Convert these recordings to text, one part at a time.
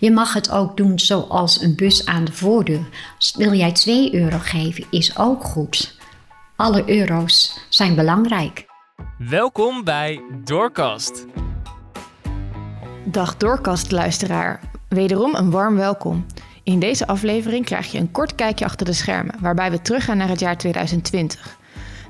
Je mag het ook doen zoals een bus aan de voordeur. Wil jij 2 euro geven, is ook goed. Alle euro's zijn belangrijk. Welkom bij Doorkast. Dag Doorkast-luisteraar. Wederom een warm welkom. In deze aflevering krijg je een kort kijkje achter de schermen, waarbij we teruggaan naar het jaar 2020.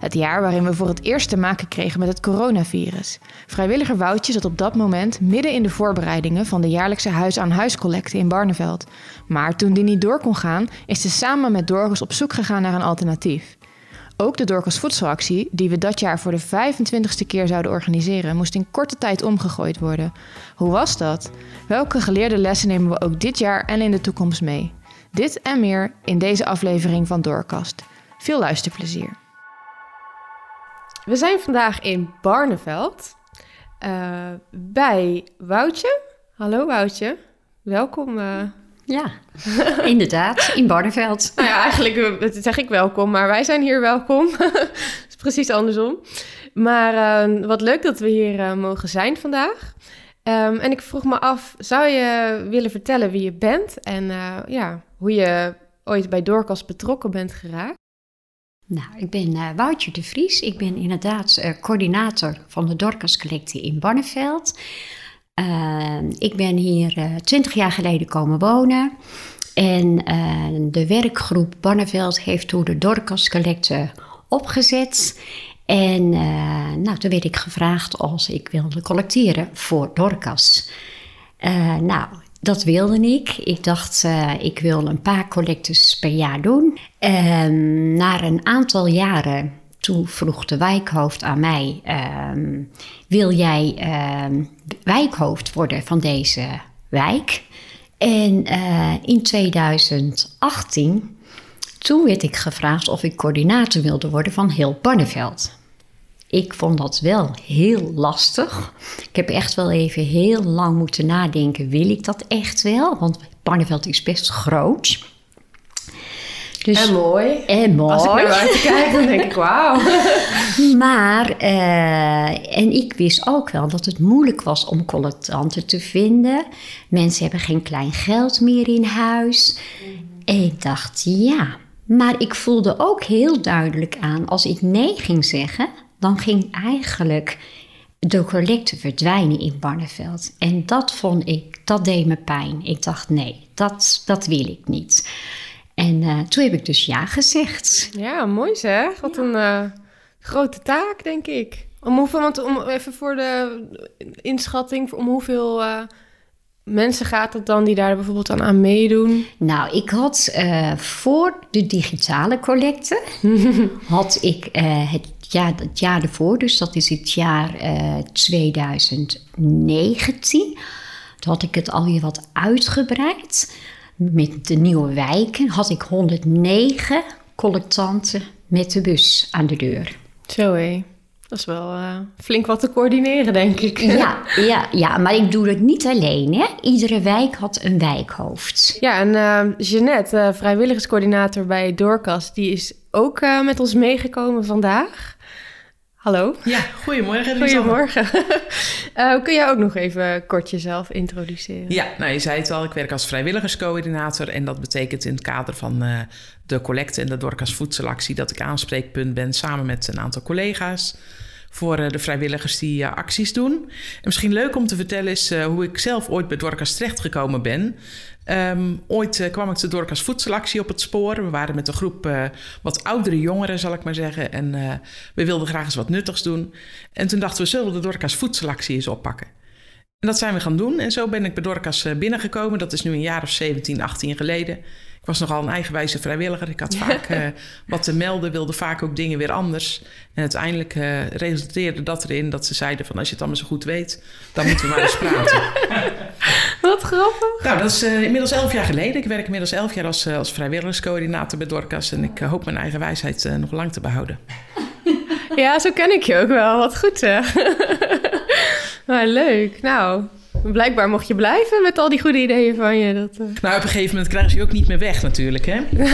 Het jaar waarin we voor het eerst te maken kregen met het coronavirus. Vrijwilliger Woutje zat op dat moment midden in de voorbereidingen van de jaarlijkse huis-aan-huis-collecte in Barneveld. Maar toen die niet door kon gaan, is ze samen met Dorcas op zoek gegaan naar een alternatief. Ook de Dorcas Voedselactie, die we dat jaar voor de 25ste keer zouden organiseren, moest in korte tijd omgegooid worden. Hoe was dat? Welke geleerde lessen nemen we ook dit jaar en in de toekomst mee? Dit en meer in deze aflevering van Doorkast. Veel luisterplezier. We zijn vandaag in Barneveld uh, bij Woutje. Hallo Woutje, welkom. Uh... Ja, inderdaad, in Barneveld. nou ja, eigenlijk zeg ik welkom, maar wij zijn hier welkom. Het is precies andersom. Maar uh, wat leuk dat we hier mogen zijn vandaag. Um, en ik vroeg me af, zou je willen vertellen wie je bent en ja, hoe je ooit bij Doorkast betrokken bent geraakt? Nou, ik ben uh, Woutje de Vries. Ik ben inderdaad uh, coördinator van de Dorcas Collectie in Barneveld. Uh, ik ben hier twintig jaar geleden komen wonen. En de werkgroep Barneveld heeft toen de Dorcas Collecte opgezet. En nou, toen werd ik gevraagd als ik wilde collecteren voor Dorcas. nou, dat wilde ik. Ik dacht, uh, ik wil een paar collectes per jaar doen. Um, na een aantal jaren, toen vroeg de wijkhoofd aan mij: um, Wil jij um, wijkhoofd worden van deze wijk? En uh, in 2018, toen werd ik gevraagd of ik coördinator wilde worden van heel Barneveld. Ik vond dat wel heel lastig. Ik heb echt wel even heel lang moeten nadenken: wil ik dat echt wel? Want Barneveld is best groot. Dus, en mooi. En mooi. Als ik naar buiten kijk, dan denk ik, wauw. maar, uh, en ik wist ook wel dat het moeilijk was om collectanten te vinden. Mensen hebben geen klein geld meer in huis. En ik dacht, ja. Maar ik voelde ook heel duidelijk aan, als ik nee ging zeggen dan ging eigenlijk de collecte verdwijnen in Barneveld. En dat vond ik, dat deed me pijn. Ik dacht, nee, dat, dat wil ik niet. En uh, toen heb ik dus ja gezegd. Ja, mooi zeg. Wat een uh, grote taak, denk ik. Om hoeveel, want om even voor de inschatting, om hoeveel uh, mensen gaat het dan die daar bijvoorbeeld aan, aan meedoen? Nou, ik had voor de digitale collecte, had ik het jaar, het jaar ervoor, dus dat is het jaar uh, 2019. Toen had ik het alweer wat uitgebreid. Met de nieuwe wijken had ik 109 collectanten met de bus aan de deur. Zo hé. Dat is wel uh, flink wat te coördineren, denk ik. Ja, ja, ja, maar ik doe het niet alleen. Hè. Iedere wijk had een wijkhoofd. Ja, en uh, Jeannette, uh, vrijwilligerscoördinator bij Doorkast, die is ook met ons meegekomen vandaag. Hallo. Ja, goedemorgen. Goedemorgen. uh, kun jij ook nog even kort jezelf introduceren? Ja, nou je zei het al, ik werk als vrijwilligerscoördinator. En dat betekent in het kader van uh, de collecte en de Dorcas Voedselactie... dat ik aanspreekpunt ben samen met een aantal collega's... voor uh, de vrijwilligers die acties doen. En misschien leuk om te vertellen is hoe ik zelf ooit bij Dorcas terechtgekomen ben... Um, ooit uh, kwam ik de Dorcas Voedselactie op het spoor. We waren met een groep uh, wat oudere jongeren, zal ik maar zeggen. En uh, we wilden graag eens wat nuttigs doen. En toen dachten we, zullen we de Dorcas Voedselactie eens oppakken? En dat zijn we gaan doen. En zo ben ik bij Dorcas binnengekomen. Dat is nu een jaar of 17, 18 geleden. Ik was nogal een eigenwijze vrijwilliger. Ik had vaak uh, wat te melden, wilde vaak ook dingen weer anders. En uiteindelijk uh, resulteerde dat erin dat ze zeiden van... als je het allemaal zo goed weet, dan moeten we maar eens praten. wat grappig. Nou, dat is uh, inmiddels elf jaar geleden. Ik werk inmiddels elf jaar als, als vrijwilligerscoördinator bij Dorcas. En ik hoop mijn eigen wijsheid nog lang te behouden. ja, zo ken ik je ook wel. Wat goed zeg. maar leuk. Nou, Blijkbaar mocht je blijven met al die goede ideeën van je. Dat, uh... Nou, op een gegeven moment krijgen ze je ook niet meer weg natuurlijk, hè?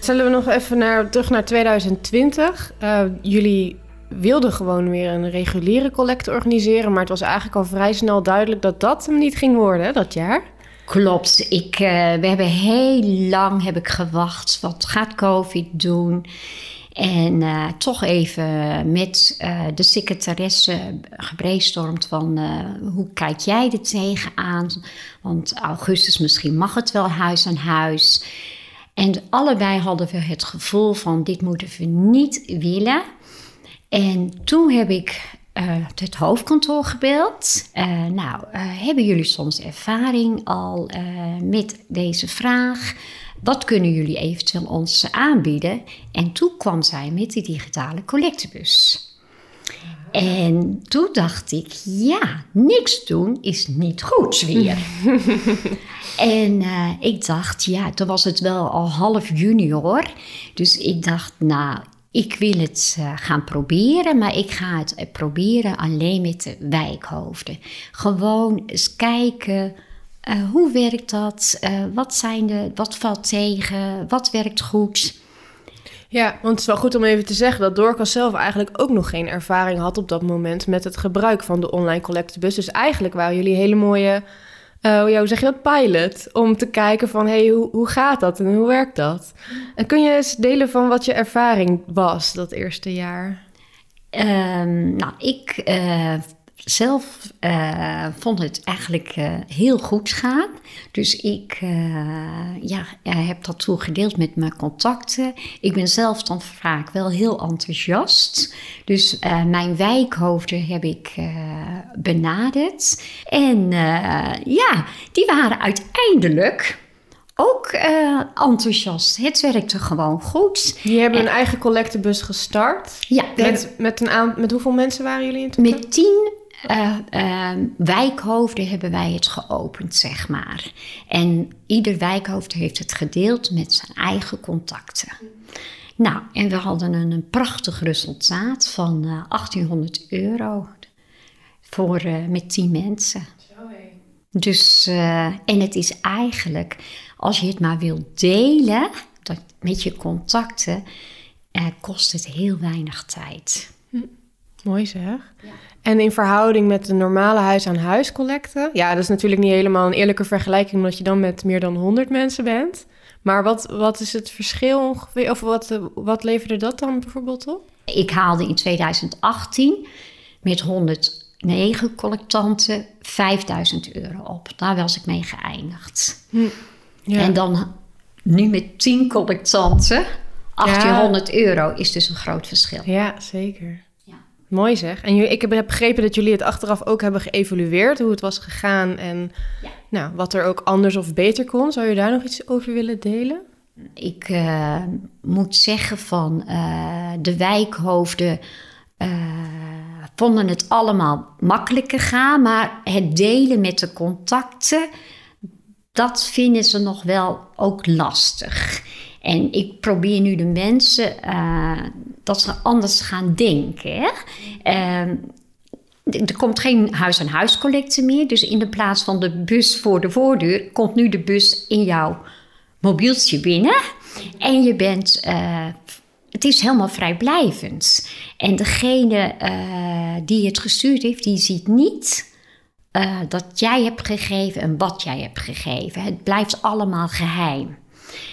Zullen we nog even naar, terug naar 2020? Uh, jullie wilde gewoon weer een reguliere collecte organiseren. Maar het was eigenlijk al vrij snel duidelijk dat dat hem niet ging worden dat jaar. Klopt. Ik, uh, we hebben heel lang heb ik gewacht. Wat gaat COVID doen? En uh, toch even met uh, de secretaresse gebrainstormd van hoe kijk jij er tegenaan? Want augustus misschien mag het wel huis aan huis. En allebei hadden we het gevoel van dit moeten we niet willen. En toen heb ik uh, het hoofdkantoor gebeld. Uh, nou, uh, hebben jullie soms ervaring al met deze vraag? Wat kunnen jullie eventueel ons aanbieden? En toen kwam zij met die digitale collectebus. En toen dacht ik, ja, niks doen is niet goed weer. en ik dacht, ja, toen was het wel al half juni hoor. Dus ik dacht, nou, ik wil het uh, gaan proberen, maar ik ga het uh, proberen alleen met de wijkhoofden. Gewoon eens kijken, uh, hoe werkt dat? wat, zijn de, wat valt tegen? Wat werkt goed? Ja, want het is wel goed om even te zeggen dat Dorcas zelf eigenlijk ook nog geen ervaring had op dat moment met het gebruik van de online collectebus. Dus eigenlijk waren jullie hele mooie uh, ja, hoe zeg je dat, pilot. Om te kijken van, hey, hoe, hoe gaat dat en hoe werkt dat? En kun je eens delen van wat je ervaring was dat eerste jaar? Um, nou, ik uh, zelf uh, vond het eigenlijk uh, heel goed gaan. Dus ik uh, ja, heb dat toegedeeld met mijn contacten. Ik ben zelf dan vaak wel heel enthousiast. Dus mijn wijkhoofden heb ik benaderd. En ja, die waren uiteindelijk ook enthousiast. Het werkte gewoon goed. Die hebben een eigen collectebus gestart. Ja. Met, met, een met hoeveel mensen waren jullie in totaal? Met tien uh, uh, wijkhoofden hebben wij het geopend, zeg maar. En ieder wijkhoofd heeft het gedeeld met zijn eigen contacten. Nou, en we hadden een, prachtig resultaat van uh, 1800 euro voor, met 10 mensen. Dus, eh, en het is eigenlijk, als je het maar wilt delen met je contacten, kost het heel weinig tijd. Mooi zeg. Ja. En in verhouding met de normale huis-aan-huis collecte. Ja, dat is natuurlijk niet helemaal een eerlijke vergelijking, omdat je dan met meer dan 100 mensen bent. Maar wat, wat is het verschil ongeveer? Of wat, wat leverde dat dan bijvoorbeeld op? Ik haalde in 2018 met 109 collectanten 5000 euro op. Daar was ik mee geëindigd. Hm. Ja. En dan nu met 10 collectanten 1800 ja. euro is dus een groot verschil. Ja, zeker. Mooi zeg. En ik heb begrepen dat jullie het achteraf ook hebben geëvalueerd, hoe het was gegaan en ja. nou, wat er ook anders of beter kon. Zou je daar nog iets over willen delen? Ik uh, moet zeggen van uh, de wijkhoofden uh, vonden het allemaal makkelijker gaan, maar het delen met de contacten, dat vinden ze nog wel ook lastig. En ik probeer nu de mensen uh, dat ze anders gaan denken. Uh, er komt geen huis-aan-huis collecte meer. Dus in de plaats van de bus voor de voordeur, komt nu de bus in jouw mobieltje binnen. En je bent. Uh, het is helemaal vrijblijvend. En degene uh, die het gestuurd heeft, die ziet niet dat jij hebt gegeven en wat jij hebt gegeven. Het blijft allemaal geheim.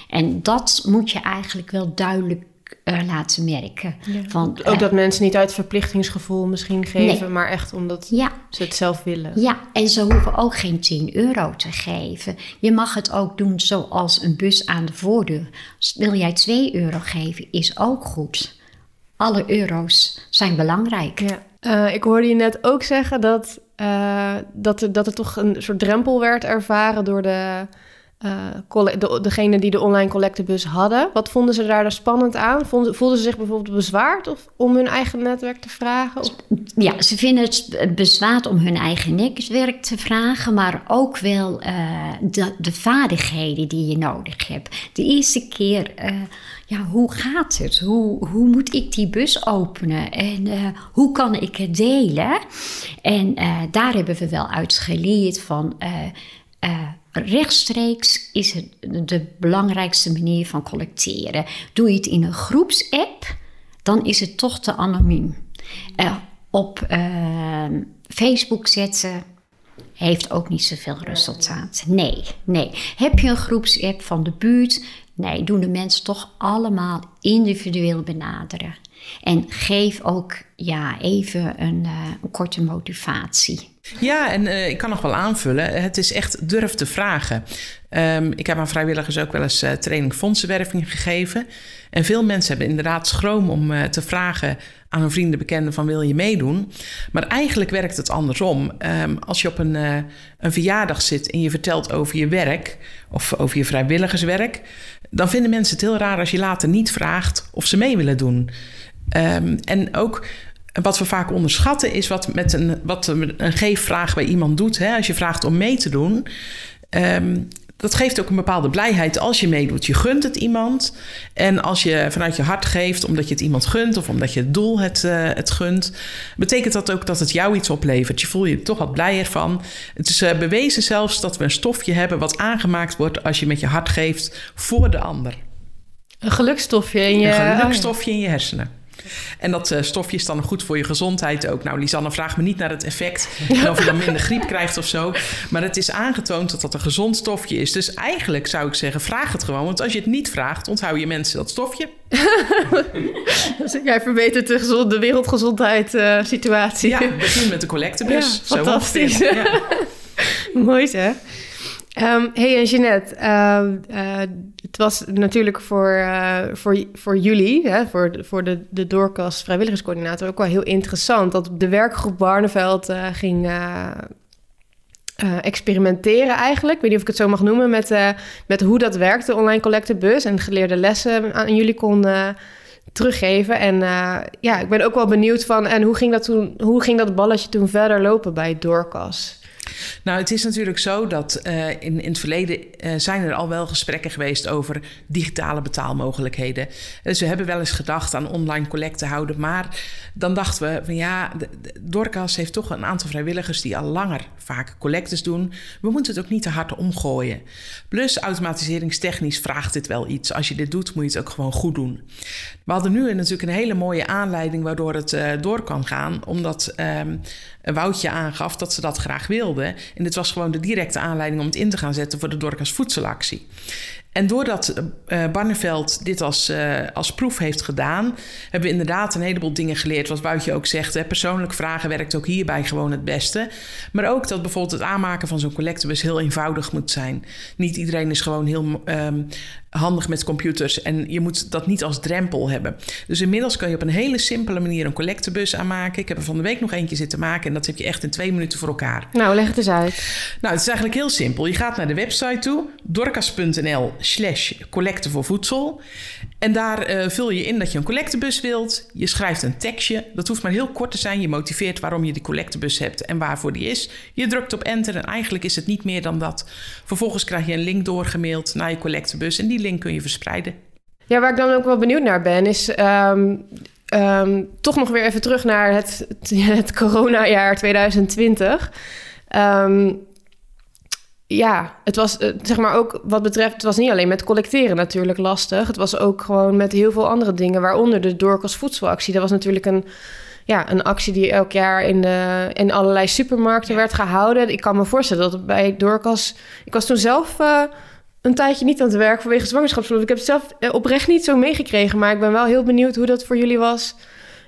En dat moet je eigenlijk wel duidelijk uh, laten merken. Van, Ook uh, dat mensen niet uit verplichtingsgevoel misschien geven, nee. maar echt omdat ja. ze het zelf willen. Ja, en ze hoeven ook geen 10 euro te geven. Je mag het ook doen zoals een bus aan de voordeur. Wil jij 2 euro geven, is ook goed. Alle euro's zijn belangrijk. Ja. Uh, ik hoorde je net ook zeggen dat, dat, er, dat er toch een soort drempel werd ervaren door de uh, de, degene die de online collectebus hadden. Wat vonden ze daar spannend aan? Vonden, voelden ze zich bijvoorbeeld bezwaard of, om hun eigen netwerk te vragen? Of? Ja, ze vinden het bezwaard om hun eigen netwerk te vragen, maar ook wel uh, de, de, vaardigheden die je nodig hebt. De eerste keer, uh, ja, hoe gaat het? Hoe, hoe moet ik die bus openen? En hoe kan ik het delen? En daar hebben we wel uit geleerd van rechtstreeks is het de belangrijkste manier van collecteren. Doe je het in een groepsapp, dan is het toch te anoniem. Eh, op eh, Facebook zetten heeft ook niet zoveel resultaat. Nee, nee. Heb je een groepsapp van de buurt? Nee, doen de mensen toch allemaal individueel benaderen. En geef ook ja, even een, uh, een korte motivatie. Ja, en uh, ik kan nog wel aanvullen. Het is echt durf te vragen. Um, ik heb aan vrijwilligers ook wel eens uh, training fondsenwerving gegeven. En veel mensen hebben inderdaad schroom om uh, te vragen aan hun vrienden, bekenden van wil je meedoen. Maar eigenlijk werkt het andersom. Um, als je op een, een verjaardag zit en je vertelt over je werk of over je vrijwilligerswerk, dan vinden mensen het heel raar als je later niet vraagt of ze mee willen doen. Um, en ook wat we vaak onderschatten is wat, met een, wat een geefvraag bij iemand doet. Hè? Als je vraagt om mee te doen. Um, dat geeft ook een bepaalde blijheid als je meedoet. Je gunt het iemand. En als je vanuit je hart geeft omdat je het iemand gunt of omdat je het doel het, uh, het gunt, betekent dat ook dat het jou iets oplevert. Je voelt je toch wat blijer van. Het is uh, bewezen zelfs dat we een stofje hebben wat aangemaakt wordt als je met je hart geeft voor de ander. Een gelukstofje in je, een gelukstofje in je hersenen. En dat uh, stofje is dan goed voor je gezondheid ook. Nou, Lisanne, vraag me niet naar het effect. En of je dan minder griep krijgt of zo. Maar het is aangetoond dat dat een gezond stofje is. Dus eigenlijk zou ik zeggen, vraag het gewoon. Want als je het niet vraagt, onthoud je mensen dat stofje. dus jij verbetert de, gezond, de wereldgezondheid uh, situatie. Ja, begin met de collectebus. Ja, fantastisch. Mooi hè? Um, hey en Jeanette, uh, uh, het was natuurlijk voor, uh, voor, voor jullie, hè, voor, voor de, de doorkast vrijwilligerscoördinator, ook wel heel interessant dat de werkgroep Barneveld ging experimenteren eigenlijk. Ik weet niet of ik het zo mag noemen, met, met hoe dat werkt, de online collectebus en geleerde lessen aan jullie kon teruggeven. En ja, ik ben ook wel benieuwd van, en hoe ging dat, toen, hoe ging dat balletje toen verder lopen bij Doorkas? Nou, het is natuurlijk zo dat uh, in, in het verleden uh, zijn er al wel gesprekken geweest over digitale betaalmogelijkheden. Dus we hebben wel eens gedacht aan online collecte houden. Maar dan dachten we van ja, de, Dorcas heeft toch een aantal vrijwilligers die al langer vaak collectes doen. We moeten het ook niet te hard omgooien. Plus automatiseringstechnisch vraagt dit wel iets. Als je dit doet, moet je het ook gewoon goed doen. We hadden nu natuurlijk een hele mooie aanleiding waardoor het uh, door kan gaan. Omdat um, Woutje aangaf dat ze dat graag En dit was gewoon de directe aanleiding om het in te gaan zetten voor de Dorcas voedselactie. En doordat uh, Barneveld dit als, uh, als proef heeft gedaan, hebben we inderdaad een heleboel dingen geleerd. Wat Woutje ook zegt, hè, persoonlijk vragen werkt ook hierbij gewoon het beste. Maar ook dat bijvoorbeeld het aanmaken van zo'n collectebus heel eenvoudig moet zijn. Niet iedereen is gewoon heel um, handig met computers en je moet dat niet als drempel hebben. Dus inmiddels kan je op een hele simpele manier een collectebus aanmaken. Ik heb er van de week nog eentje zitten maken en dat heb je echt in twee minuten voor elkaar. Nou, leg het eens uit. Nou, het is eigenlijk heel simpel. Je gaat naar de website toe, dorcas.nl slash collecte voor voedsel. En daar uh, vul je in dat je een collectebus wilt. Je schrijft een tekstje. Dat hoeft maar heel kort te zijn. Je motiveert waarom je die collectebus hebt en waarvoor die is. Je drukt op enter en eigenlijk is het niet meer dan dat. Vervolgens krijg je een link doorgemaild naar je collectebus en die link kun je verspreiden. Ja, waar ik dan ook wel benieuwd naar ben, is um, um, toch nog weer even terug naar het, het, coronajaar 2020. Um, ja, het was zeg maar ook wat betreft, het was niet alleen met collecteren natuurlijk lastig. Het was ook gewoon met heel veel andere dingen, waaronder de Doorkast voedselactie. Dat was natuurlijk een, ja, een actie die elk jaar in, de, in allerlei supermarkten werd gehouden. Ik kan me voorstellen dat bij Doorkas, ik was toen zelf uh, een tijdje niet aan het werk vanwege zwangerschapsverlof. Ik heb het zelf oprecht niet zo meegekregen, maar ik ben wel heel benieuwd hoe dat voor jullie was.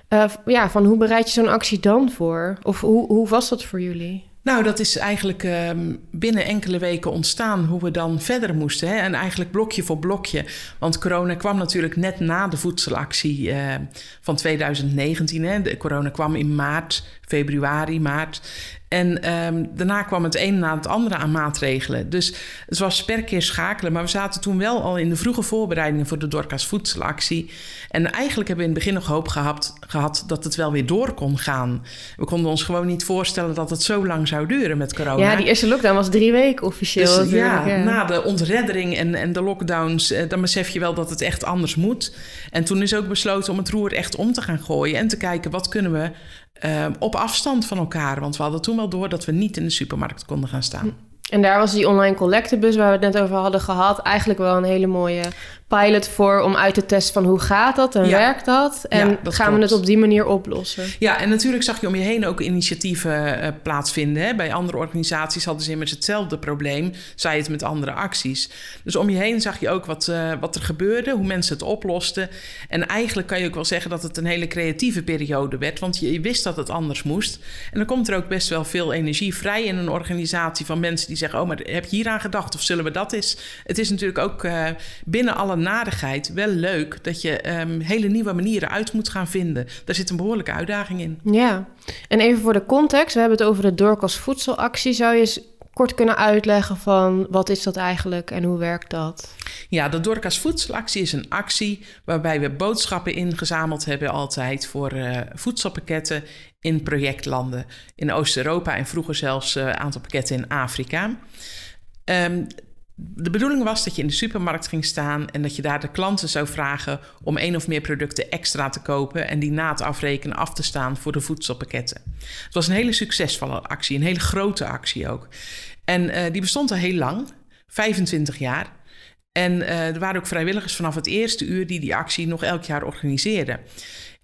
Uh, ja, van hoe bereid je zo'n actie dan voor? Of hoe, hoe was dat voor jullie? Nou, dat is eigenlijk um, binnen enkele weken ontstaan hoe we dan verder moesten. Hè? En eigenlijk blokje voor blokje. Want corona kwam natuurlijk net na de voedselactie uh, van 2019. Hè? De corona kwam in maart, februari, maart. En um, daarna kwam het een na het andere aan maatregelen. Dus het was per keer schakelen. Maar we zaten toen wel al in de vroege voorbereidingen voor de Dorcas voedselactie. En eigenlijk hebben we in het begin nog hoop gehad, gehad dat het wel weer door kon gaan. We konden ons gewoon niet voorstellen dat het zo lang zou duren met corona. Ja, die eerste lockdown was drie weken officieel. Dus, ja, ja, na de ontreddering en, en de lockdowns, eh, dan besef je wel dat het echt anders moet. En toen is ook besloten om het roer echt om te gaan gooien en te kijken wat kunnen we uh, op afstand van elkaar. Want we hadden toen wel door dat we niet in de supermarkt konden gaan staan. En daar was die online collectebus waar we het net over hadden gehad... eigenlijk wel een hele mooie pilot voor om uit te testen van hoe gaat dat en Ja. werkt dat? En Ja, dat gaan we het op die manier oplossen? Ja, en natuurlijk zag je om je heen ook initiatieven eh, plaatsvinden. Hè. Bij andere organisaties hadden ze immers hetzelfde probleem, zij het met andere acties. Dus om je heen zag je ook wat, eh, wat er gebeurde, hoe mensen het oplosten. En eigenlijk kan je ook wel zeggen dat het een hele creatieve periode werd, want je, je wist dat het anders moest. En dan komt er ook best wel veel energie vrij in een organisatie van mensen die zeggen: Oh, maar heb je hier aan gedacht of zullen we dat eens? Het is natuurlijk ook eh, binnen alle wel leuk dat je ehm, hele nieuwe manieren uit moet gaan vinden. Daar zit een behoorlijke uitdaging in. Ja, en even voor de context. We hebben het over de Doorkas voedselactie. Zou je eens kort kunnen uitleggen van wat is dat eigenlijk en hoe werkt dat? Ja, de Dorcas Voedselactie is een actie waarbij we boodschappen ingezameld hebben altijd voor eh, voedselpakketten in projectlanden in Oost-Europa en vroeger zelfs eh, een aantal pakketten in Afrika. Ehm, de bedoeling was dat je in de supermarkt ging staan en dat je daar de klanten zou vragen om één of meer producten extra te kopen en die na het afrekenen af te staan voor de voedselpakketten. Het was een hele succesvolle actie, een hele grote actie ook. En eh, die bestond al heel lang, 25 jaar. En eh, er waren ook vrijwilligers vanaf het eerste uur die die actie nog elk jaar organiseerden.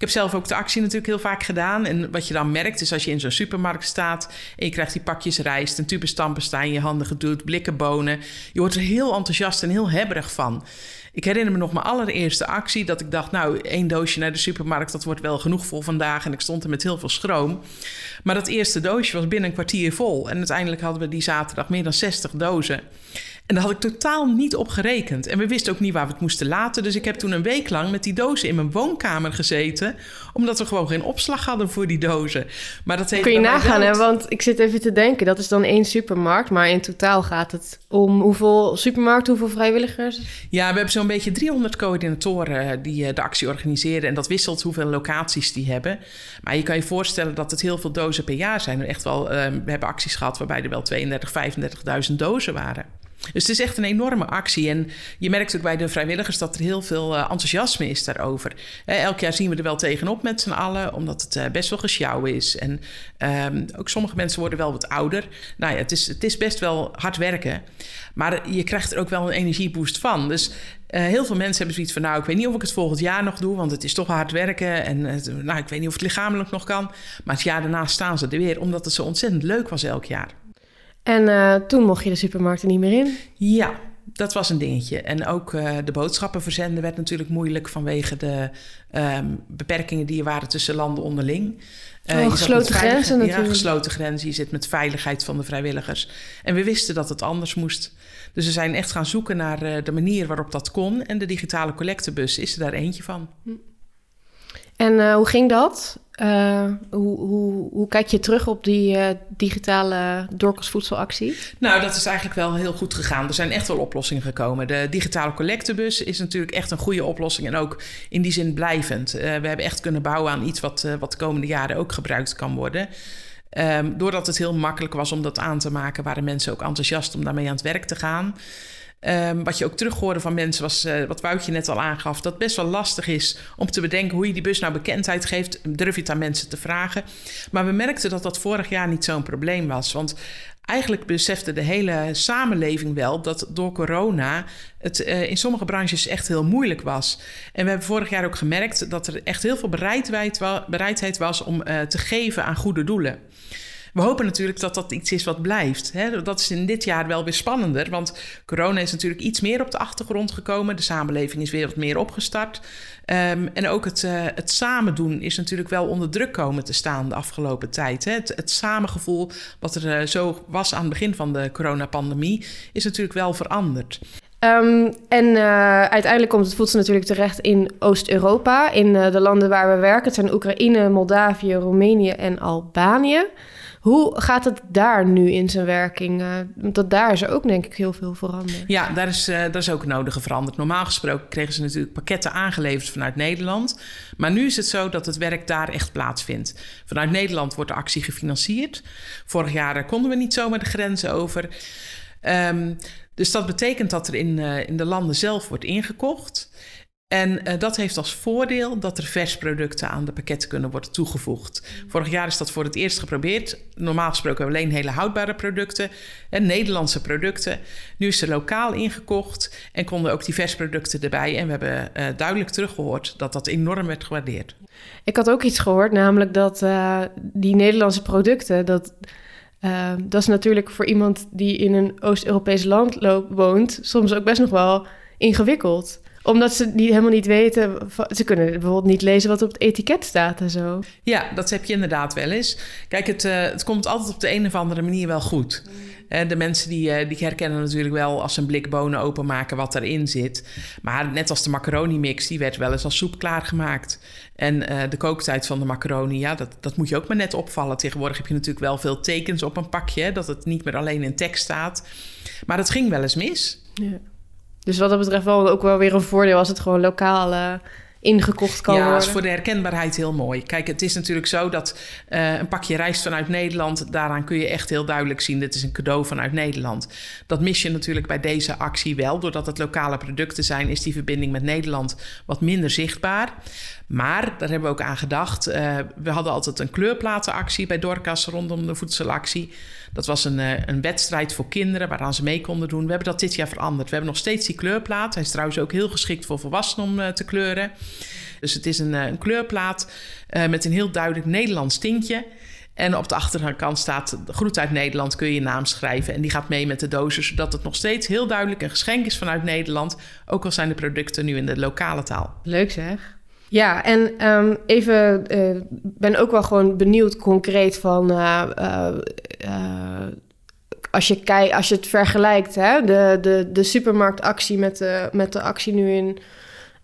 Ik heb zelf ook de actie natuurlijk heel vaak gedaan. En wat je dan merkt is als je in zo'n supermarkt staat... en je krijgt die pakjes rijst en tube in je handen geduwd... blikken bonen. Je wordt er heel enthousiast en heel hebberig van. Ik herinner me nog mijn allereerste actie... dat ik dacht, nou, één doosje naar de supermarkt... dat wordt wel genoeg voor vandaag. En ik stond er met heel veel schroom. Maar dat eerste doosje was binnen een kwartier vol. En uiteindelijk hadden we die zaterdag meer dan 60 dozen... En daar had ik totaal niet op gerekend. En we wisten ook niet waar we het moesten laten. Dus ik heb toen een week lang met die dozen in mijn woonkamer gezeten. Omdat we gewoon geen opslag hadden voor die dozen. Maar dat Kun je nagaan, hè? Want ik zit even te denken, dat is dan één supermarkt, maar in totaal gaat het om hoeveel supermarkten, hoeveel vrijwilligers? Ja, we hebben zo'n beetje 300 coördinatoren eh, die eh, de actie organiseren. En dat wisselt hoeveel locaties die hebben. Maar je kan je voorstellen dat het heel veel dozen per jaar zijn. Echt wel, eh, we hebben acties gehad waarbij er wel 32, 35.000 dozen waren. Dus het is echt een enorme actie. En je merkt ook bij de vrijwilligers dat er heel veel eh, enthousiasme is daarover. Eh, elk jaar zien we er wel tegenop met z'n allen, omdat het eh, best wel gesjouwen is. En ehm, ook sommige mensen worden wel wat ouder. Nou ja, het is, het is best wel hard werken. Maar je krijgt er ook wel een energieboost van. Dus heel veel mensen hebben zoiets van... nou, ik weet niet of ik het volgend jaar nog doe... want het is toch hard werken. En nou, ik weet niet of het lichamelijk nog kan. Maar het jaar daarna staan ze er weer... omdat het zo ontzettend leuk was elk jaar. En eh, toen mocht je de supermarkten niet meer in. Ja, dat was een dingetje. En ook eh, de boodschappen verzenden werd natuurlijk moeilijk vanwege de ehm, beperkingen die er waren tussen landen onderling. Oh, met gesloten grenzen Ja, natuurlijk. gesloten grenzen. Je zit met veiligheid van de vrijwilligers. En we wisten dat het anders moest. Dus we zijn echt gaan zoeken naar de manier waarop dat kon. En de digitale collectebus is er daar eentje van. En eh, hoe ging dat? Eh, hoe, hoe, hoe kijk je terug op die eh, digitale Dorcas voedselactie? Nou, dat is eigenlijk wel heel goed gegaan. Er zijn echt wel oplossingen gekomen. De digitale collectebus is natuurlijk echt een goede oplossing en ook in die zin blijvend. Eh, we hebben echt kunnen bouwen aan iets wat, wat de komende jaren ook gebruikt kan worden. Ehm, doordat het heel makkelijk was om dat aan te maken, waren mensen ook enthousiast om daarmee aan het werk te gaan. Ehm, wat je ook terug hoorde van mensen was, eh, wat Woutje net al aangaf, dat best wel lastig is om te bedenken hoe je die bus nou bekendheid geeft. Durf je het aan mensen te vragen? Maar we merkten dat dat vorig jaar niet zo'n probleem was. Want eigenlijk besefte de hele samenleving wel dat door corona het eh, in sommige branches echt heel moeilijk was. En we hebben vorig jaar ook gemerkt dat er echt heel veel bereidheid was om eh, te geven aan goede doelen. We hopen natuurlijk dat dat iets is wat blijft. Hè? Dat is in dit jaar wel weer spannender, want corona is natuurlijk iets meer op de achtergrond gekomen. De samenleving is weer wat meer opgestart. Ehm, en ook het, eh, het samen doen is natuurlijk wel onder druk komen te staan de afgelopen tijd. Hè? Het, het samengevoel wat er eh, zo was aan het begin van de coronapandemie is natuurlijk wel veranderd. Ehm, en eh, uiteindelijk komt het voedsel natuurlijk terecht in Oost-Europa, in de landen waar we werken. Het zijn Oekraïne, Moldavië, Roemenië en Albanië. Hoe gaat het daar nu in zijn werking? Eh, want daar is er ook denk ik heel veel veranderd. Ja, daar is, eh, daar is ook het nodige veranderd. Normaal gesproken kregen ze natuurlijk pakketten aangeleverd vanuit Nederland. Maar nu is het zo dat het werk daar echt plaatsvindt. Vanuit Nederland wordt de actie gefinancierd. Vorig jaar eh, konden we niet zomaar de grenzen over. Ehm, dus dat betekent dat er in, in de landen zelf wordt ingekocht. En uh, dat heeft als voordeel dat er versproducten aan de pakketten kunnen worden toegevoegd. Vorig jaar is dat voor het eerst geprobeerd. Normaal gesproken alleen hele houdbare producten en Nederlandse producten. Nu is er lokaal ingekocht en konden ook die versproducten erbij. En we hebben uh, duidelijk teruggehoord dat dat enorm werd gewaardeerd. Ik had ook iets gehoord, namelijk dat uh, die Nederlandse producten, dat, dat is natuurlijk voor iemand die in een Oost-Europees land woont, soms ook best nog wel ingewikkeld omdat ze die helemaal niet weten. Ze kunnen bijvoorbeeld niet lezen wat op het etiket staat en zo. Ja, dat heb je inderdaad wel eens. Kijk, het, uh, het komt altijd op de een of andere manier wel goed. Uh, de mensen die, uh, die herkennen natuurlijk wel als ze een blik bonen openmaken wat erin zit. Maar net als de macaroni mix, die werd wel eens als soep klaargemaakt. En de kooktijd van de macaroni, ja, dat, dat moet je ook maar net opvallen. Tegenwoordig heb je natuurlijk wel veel tekens op een pakje, dat het niet meer alleen in tekst staat. Maar het ging wel eens mis. Ja. Dus wat dat betreft wel ook wel weer een voordeel als het gewoon lokaal uh, ingekocht kan ja, worden. Ja, is voor de herkenbaarheid heel mooi. Kijk, het is natuurlijk zo dat uh, een pakje rijst vanuit Nederland... daaraan kun je echt heel duidelijk zien... dit is een cadeau vanuit Nederland. Dat mis je natuurlijk bij deze actie wel. Doordat het lokale producten zijn... is die verbinding met Nederland wat minder zichtbaar. Maar daar hebben we ook aan gedacht. Uh, we hadden altijd een kleurplatenactie bij Dorcas rondom de voedselactie. Dat was een, uh, een wedstrijd voor kinderen waaraan ze mee konden doen. We hebben dat dit jaar veranderd. We hebben nog steeds die kleurplaat. Hij is trouwens ook heel geschikt voor volwassenen om uh, te kleuren. Dus het is een, een kleurplaat met een heel duidelijk Nederlands tintje. En op de achterkant staat groet uit Nederland, kun je je naam schrijven. En die gaat mee met de dozen, zodat het nog steeds heel duidelijk een geschenk is vanuit Nederland. Ook al zijn de producten nu in de lokale taal. Leuk zeg. Ja, en um, even, uh, ben ook wel gewoon benieuwd concreet van... Uh, uh, als, je als je het vergelijkt, hè, de, de, de supermarktactie met de, met de actie nu in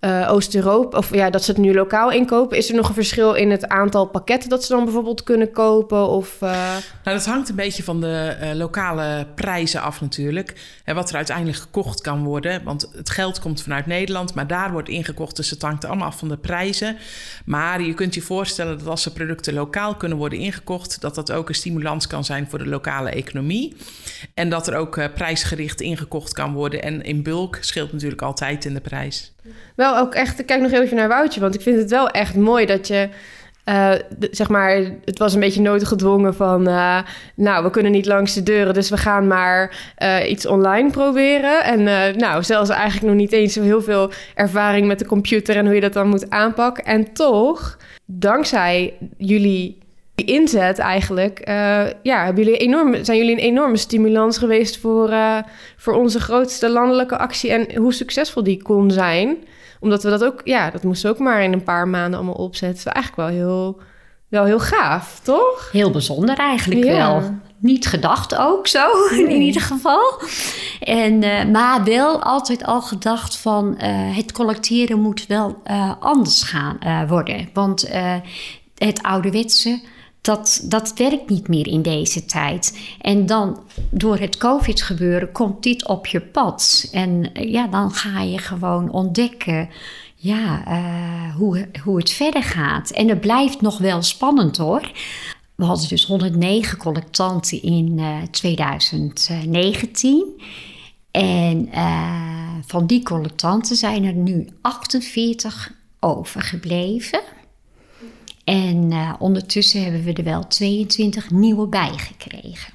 uh, Oost-Europa, of ja, dat ze het nu lokaal inkopen. Is er nog een verschil in het aantal pakketten dat ze dan bijvoorbeeld kunnen kopen? Of, uh... Nou, dat hangt een beetje van de uh, lokale prijzen af natuurlijk. En wat er uiteindelijk gekocht kan worden. Want het geld komt vanuit Nederland, maar daar wordt ingekocht. Dus het hangt allemaal af van de prijzen. Maar je kunt je voorstellen dat als er producten lokaal kunnen worden ingekocht, dat dat ook een stimulans kan zijn voor de lokale economie. En dat er ook prijsgericht ingekocht kan worden. En in bulk scheelt natuurlijk altijd in de prijs. Wel ook echt, ik kijk nog even naar Woutje, want ik vind het wel echt mooi dat je, de, zeg maar, het was een beetje noodgedwongen van, uh, nou, we kunnen niet langs de deuren, dus we gaan maar uh, iets online proberen. En nou, zelfs eigenlijk nog niet eens zo heel veel ervaring met de computer en hoe je dat dan moet aanpakken. En toch, dankzij jullie inzet eigenlijk, uh, ja, hebben jullie enorm, zijn jullie een enorme stimulans geweest voor, uh, voor onze grootste landelijke actie en hoe succesvol die kon zijn. Omdat we dat ook, ja, dat moesten we ook maar in een paar maanden allemaal opzetten. Dat is eigenlijk wel heel, wel heel gaaf, toch? Heel bijzonder eigenlijk ja. wel. Niet gedacht ook zo, in ieder geval. En, uh, maar wel altijd al gedacht van het collecteren moet wel anders gaan worden. Want het ouderwetse dat, dat werkt niet meer in deze tijd. En dan door het COVID-gebeuren komt dit op je pad. En ja, dan ga je gewoon ontdekken ja, uh, hoe, hoe het verder gaat. En het blijft nog wel spannend hoor. We hadden dus 109 collectanten in uh, 2019. En uh, van die collectanten zijn er nu 48 overgebleven. En uh, ondertussen hebben we er wel 22 nieuwe bijgekregen.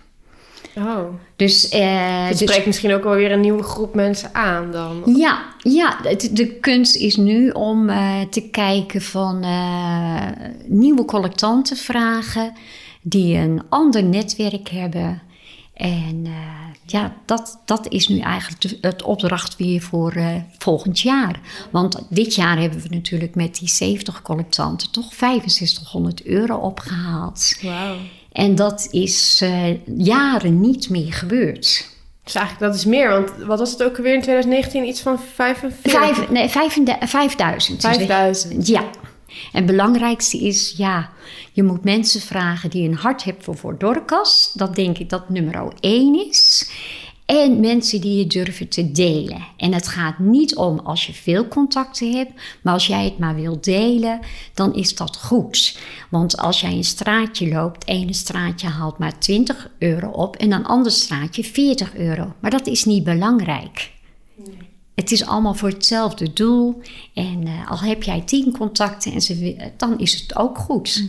Oh. Dus, uh, het spreekt dus, misschien ook wel weer een nieuwe groep mensen aan dan. Ja, ja de, de kunst is nu om uh, te kijken van nieuwe collectanten vragen die een ander netwerk hebben. En ja, dat, dat is nu eigenlijk de, het opdracht weer voor uh, volgend jaar. Want dit jaar hebben we natuurlijk met die 70 collectanten toch 6500 euro opgehaald. Wauw. En dat is uh, jaren niet meer gebeurd. Dus eigenlijk dat is meer, want wat was het ook alweer in 2019? Iets van 45? Vijf, nee, 5000. 5000. Ja. En het belangrijkste is, ja, je moet mensen vragen die een hart hebben voor, voor Dorcas. Dat denk ik dat nummer één is. En mensen die je durven te delen. En het gaat niet om als je veel contacten hebt, maar als jij het maar wilt delen, dan is dat goed. Want als jij een straatje loopt, ene straatje haalt maar 20 euro op en een ander straatje 40 euro. Maar dat is niet belangrijk. Het is allemaal voor hetzelfde doel. En eh, al heb jij tien contacten, en ze, wi- dan is het ook goed.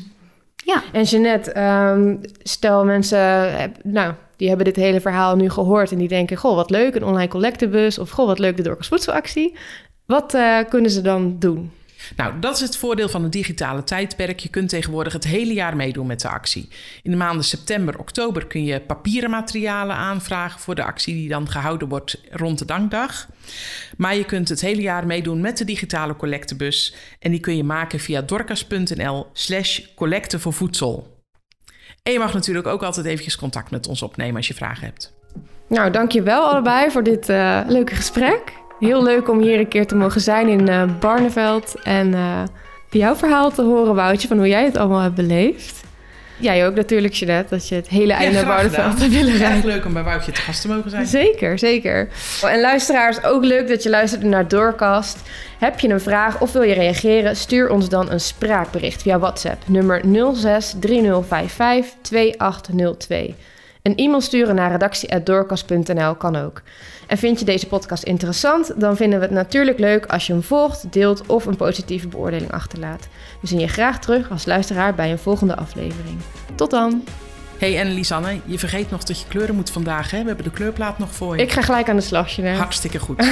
Ja. En Jeannette, ehm, stel mensen, eh, nou, die hebben dit hele verhaal nu gehoord en die denken, goh, wat leuk, een online collectebus of goh, wat leuk, de Dorcas Voedselactie. Wat eh, kunnen ze dan doen? Nou, dat is het voordeel van het digitale tijdperk. Je kunt tegenwoordig het hele jaar meedoen met de actie. In de maanden september, oktober kun je papieren materialen aanvragen voor de actie die dan gehouden wordt rond de dankdag. Maar je kunt het hele jaar meedoen met de digitale collectebus en die kun je maken via dorcas.nl slash collecte voor voedsel. En je mag natuurlijk ook altijd eventjes contact met ons opnemen als je vragen hebt. Nou, dankjewel allebei voor dit eh, leuke gesprek. Heel leuk om hier een keer te mogen zijn in eh, Barneveld en eh, jouw verhaal te horen, Woutje, van hoe jij het allemaal hebt beleefd. Jij ook natuurlijk, Jeanette, dat je het hele einde naar Barneveld hebt willen rijden. leuk om bij Woutje te gast te mogen zijn. Zeker, zeker. En luisteraars, ook leuk dat je luistert naar Doorcast. Heb je een vraag of wil je reageren? Stuur ons dan een spraakbericht via WhatsApp. Nummer 06 3055 2802. Een e-mail sturen naar redactie.doorcast.nl kan ook. En vind je deze podcast interessant? Dan vinden we het natuurlijk leuk als je hem volgt, deelt of een positieve beoordeling achterlaat. We zien je graag terug als luisteraar bij een volgende aflevering. Tot dan! hey, en Lisanne, je vergeet nog dat je kleuren moet vandaag. Hè? We hebben de kleurplaat nog voor je. Ik ga gelijk aan de slag, Jeanette. Hartstikke goed.